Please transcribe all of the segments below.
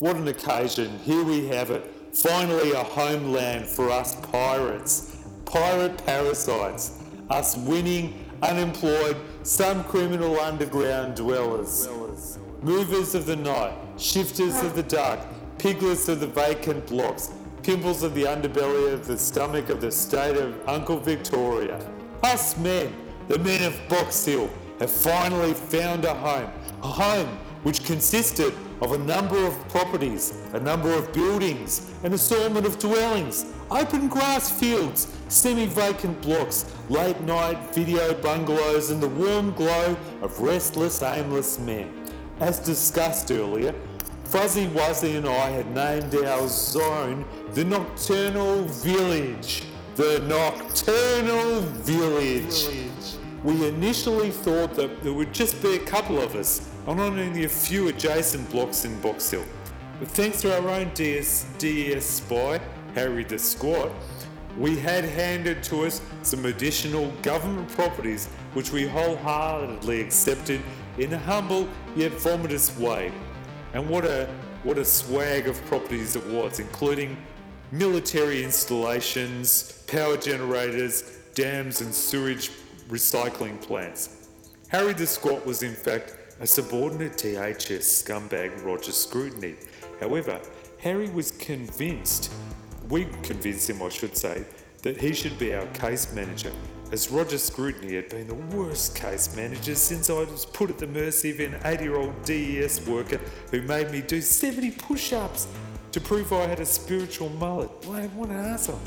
What an occasion. Here we have it. Finally, a homeland for us pirates. Pirate parasites. Us winning, unemployed, some criminal underground dwellers. Movers of the night, shifters of the dark, piglets of the vacant blocks, pimples of the underbelly of the stomach of the state of Uncle Victoria. Us men, the men of Box Hill, have finally found a home. A home which consisted of a number of properties, a number of buildings, an assortment of dwellings, open grass fields, semi vacant blocks, late night video bungalows, and the warm glow of restless, aimless men. As discussed earlier, Fuzzy Wuzzy and I had named our zone the Nocturnal Village. The Nocturnal Village. We initially thought that there would just be a couple of us and only a few adjacent blocks in Box Hill. But thanks to our own DS, DES spy, Harry the Squat, we had handed to us some additional government properties which we wholeheartedly accepted in a humble yet vomitous way. And what a what a swag of properties it was, including military installations, power generators, dams and sewage recycling plants. Harry the Squat was in fact a subordinate THS scumbag Roger Scrutiny. However, Harry was convinced, we convinced him I should say, that he should be our case manager, as Roger Scrutiny had been the worst case manager since I was put at the mercy of an 80 year old DES worker who made me do 70 push ups to prove I had a spiritual mullet. Like, what an asshole.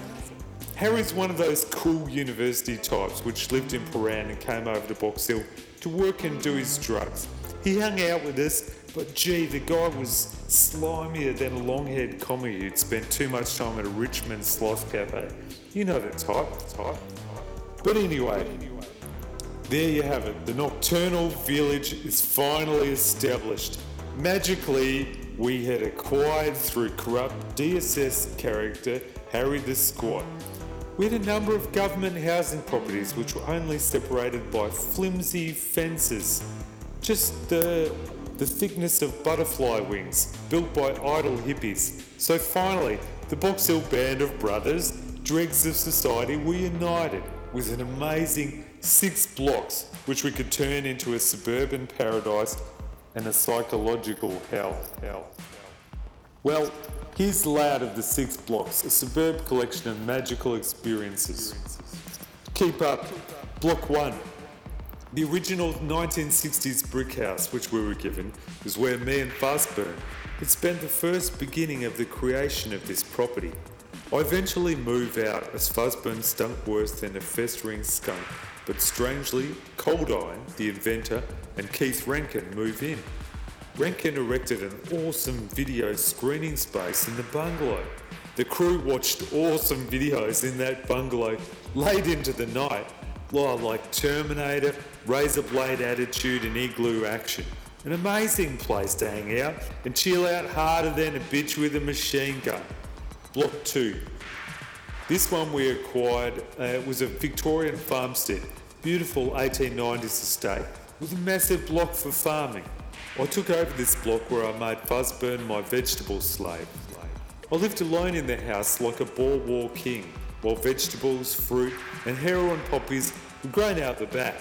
Harry's one of those cool university types which lived in Prahran and came over to Box Hill to work and do his drugs. He hung out with us, but gee, the guy was slimier than a long haired commie who'd spent too much time at a Richmond sloth cafe. You know the type, type. But anyway, there you have it. The nocturnal village is finally established. Magically, we had acquired through corrupt DSS character Harry the Squat. We had a number of government housing properties which were only separated by flimsy fences, just the, the thickness of butterfly wings, built by idle hippies. So finally, the Box Hill band of brothers, dregs of society, were united with an amazing six blocks which we could turn into a suburban paradise and a psychological hell. hell. Well, here's the layout of the six blocks, a superb collection of magical experiences. Keep up. Block 1. The original 1960s brick house, which we were given, is where me and Fuzzburn had spent the first beginning of the creation of this property. I eventually move out as Fuzzburn stunk worse than a festering skunk, but strangely, Cold Eye, the inventor, and Keith Rankin move in. Rankin erected an awesome video screening space in the bungalow. The crew watched awesome videos in that bungalow late into the night, like Terminator, Razor Blade Attitude, and Igloo Action. An amazing place to hang out and chill out harder than a bitch with a machine gun. Block 2. This one we acquired uh, was a Victorian farmstead, beautiful 1890s estate, with a massive block for farming. I took over this block where I made Fuzzburn my vegetable slave. I lived alone in the house like a Boer War king, while vegetables, fruit, and heroin poppies were grown out the back.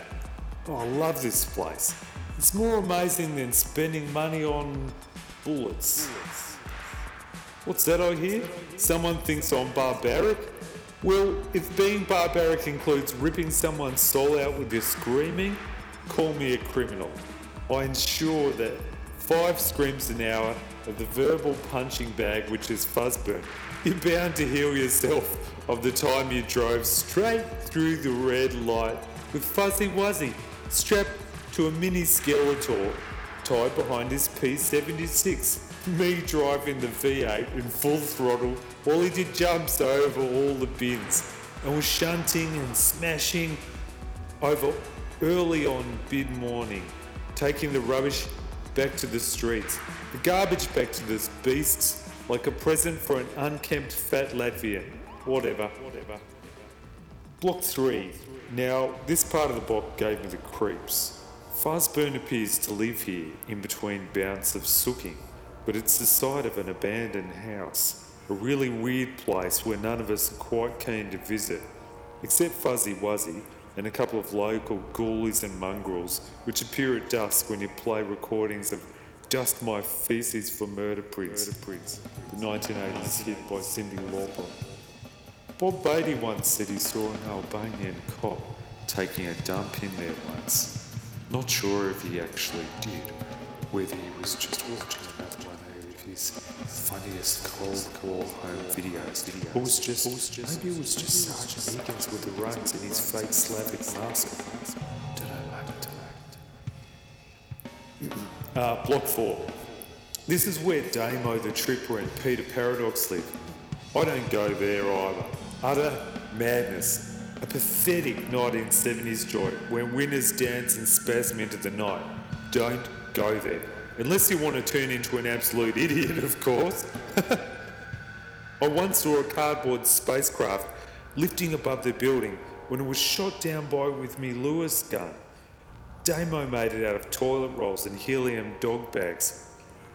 Oh, I love this place. It's more amazing than spending money on bullets. What's that I hear? Someone thinks I'm barbaric? Well, if being barbaric includes ripping someone's soul out with your screaming, call me a criminal. I ensure that five screams an hour of the verbal punching bag which is Fuzzburn, you're bound to heal yourself of the time you drove straight through the red light with Fuzzy Wuzzy strapped to a mini Skeletor tied behind his P76 me driving the V8 in full throttle while he did jumps over all the bins and was shunting and smashing over early on mid morning, taking the rubbish back to the streets, the garbage back to the beasts like a present for an unkempt fat Latvian. Whatever. Whatever. Block 3. Now, this part of the block gave me the creeps. Fuzzburn appears to live here in between bouts of sooking. but it's the site of an abandoned house, a really weird place where none of us are quite keen to visit, except Fuzzy Wuzzy and a couple of local ghoulies and mongrels which appear at dusk when you play recordings of Dust My Feces for Murder Prince, Murder Prince the 1980s hit by Cyndi Lauper. Bob Beatty once said he saw an Albanian cop taking a dump in there once. Not sure if he actually did, whether he was just watching another one of his funniest cold war home videos. just, just maybe it was just Sergeant Eakins with the runs in his fake Slavic mask. Uh, block 4. This is where Damo the Tripper and Peter Paradox live. I don't go there either. Utter madness. A pathetic 1970s joy when winners dance and spasm into the night. Don't go there. Unless you want to turn into an absolute idiot, of course. I once saw a cardboard spacecraft lifting above the building when it was shot down by with me Lewis gun. Damo made it out of toilet rolls and helium dog bags.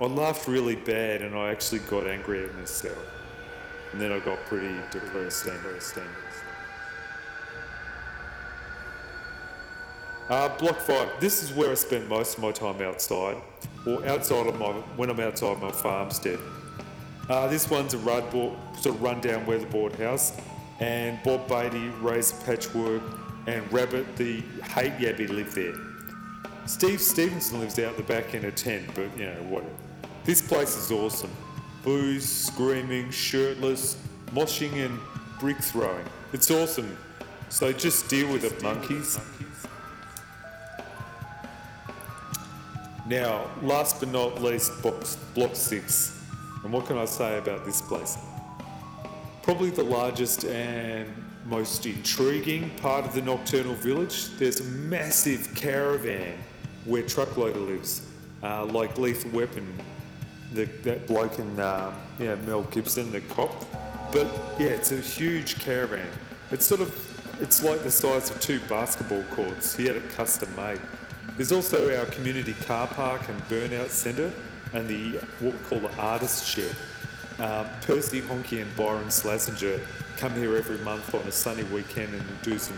I laughed really bad and I actually got angry at myself. And then I got pretty depressed and depressed. Uh, block five. This is where I spend most of my time outside, or outside of my when I'm outside my farmstead. Uh, this one's a run sort of rundown weatherboard house, and Bob Beatty, Razor Patchwork, and Rabbit the Hate Yabby live there. Steve Stevenson lives out the back in a tent, but you know what? This place is awesome. Booze, screaming, shirtless, moshing, and brick throwing. It's awesome. So just deal with it, monkeys. Now, last but not least, box, Block 6. And what can I say about this place? Probably the largest and most intriguing part of the nocturnal village. There's a massive caravan where Truckloader lives, uh, like Lethal Weapon, the, that bloke in uh, yeah, Mel Gibson, the cop. But yeah, it's a huge caravan. It's sort of, it's like the size of two basketball courts. He had it custom made. There's also our community car park and burnout centre and the what we call the artist shed. Um, Percy Honky and Byron Slazenger come here every month on a sunny weekend and do some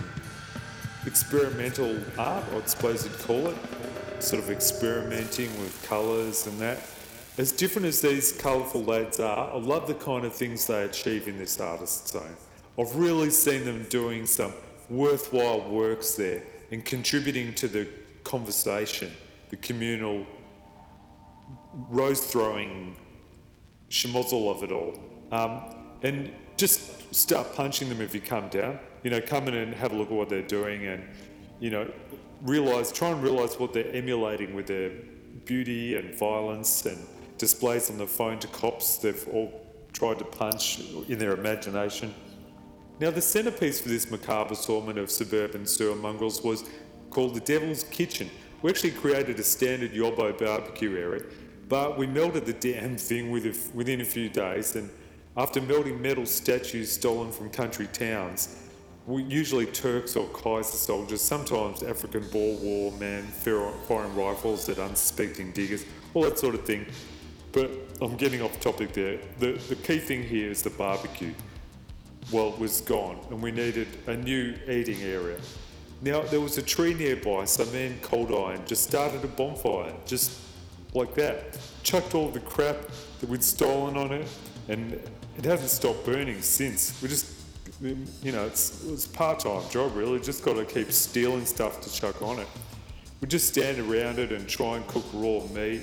experimental art, I suppose you'd call it, sort of experimenting with colours and that. As different as these colourful lads are, I love the kind of things they achieve in this artist zone. I've really seen them doing some worthwhile works there and contributing to the conversation, the communal rose throwing schmozzle of it all. Um, and just start punching them if you come down. You know, come in and have a look at what they're doing and, you know, realize, try and realize what they're emulating with their beauty and violence and displays on the phone to cops they've all tried to punch in their imagination. Now, the centrepiece for this macabre assortment of suburban sewer mongrels was called the Devil's Kitchen. We actually created a standard Yobbo barbecue area, but we melted the damn thing within a few days. And after melting metal statues stolen from country towns, usually Turks or Kaiser soldiers, sometimes African Boer War men, foreign rifles at unsuspecting diggers, all that sort of thing. But I'm getting off topic there. The, the key thing here is the barbecue. Well, it was gone, and we needed a new eating area. Now, there was a tree nearby, so me and Cold Iron just started a bonfire, just like that. Chucked all the crap that we'd stolen on it, and it hasn't stopped burning since. We just, you know, it's, it's part time job really, just got to keep stealing stuff to chuck on it. We just stand around it and try and cook raw meat.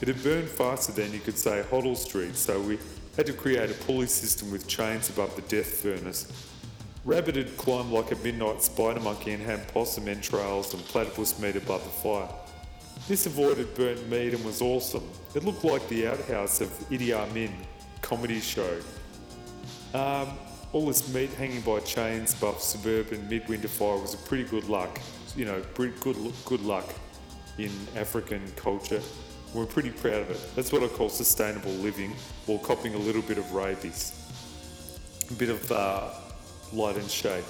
It had burned faster than you could say Hoddle Street, so we had to create a pulley system with chains above the death furnace Rabbit had climbed like a midnight spider monkey and had possum entrails and platypus meat above the fire. This avoided burnt meat and was awesome. It looked like the outhouse of Idi Amin comedy show. Um, all this meat hanging by chains above suburban midwinter fire was a pretty good luck. You know, pretty good good luck in African culture. We're pretty proud of it. That's what I call sustainable living, while copying a little bit of rabies, a bit of uh, light and shade.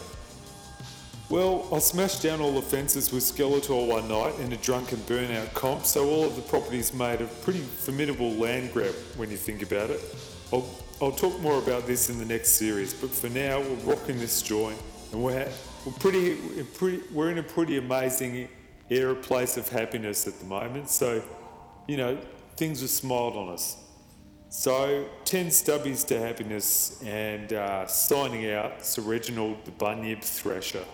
Well, I smashed down all the fences with Skeletor one night in a drunken burnout comp, so all of the properties made a pretty formidable land grab when you think about it. I'll, I'll talk more about this in the next series, but for now, we're rocking this joint, and we're, we're, pretty, we're, pretty, we're in a pretty amazing era place of happiness at the moment, so, you know, things have smiled on us. So, 10 stubbies to happiness and uh, signing out, Sir Reginald the Bunyip Thrasher.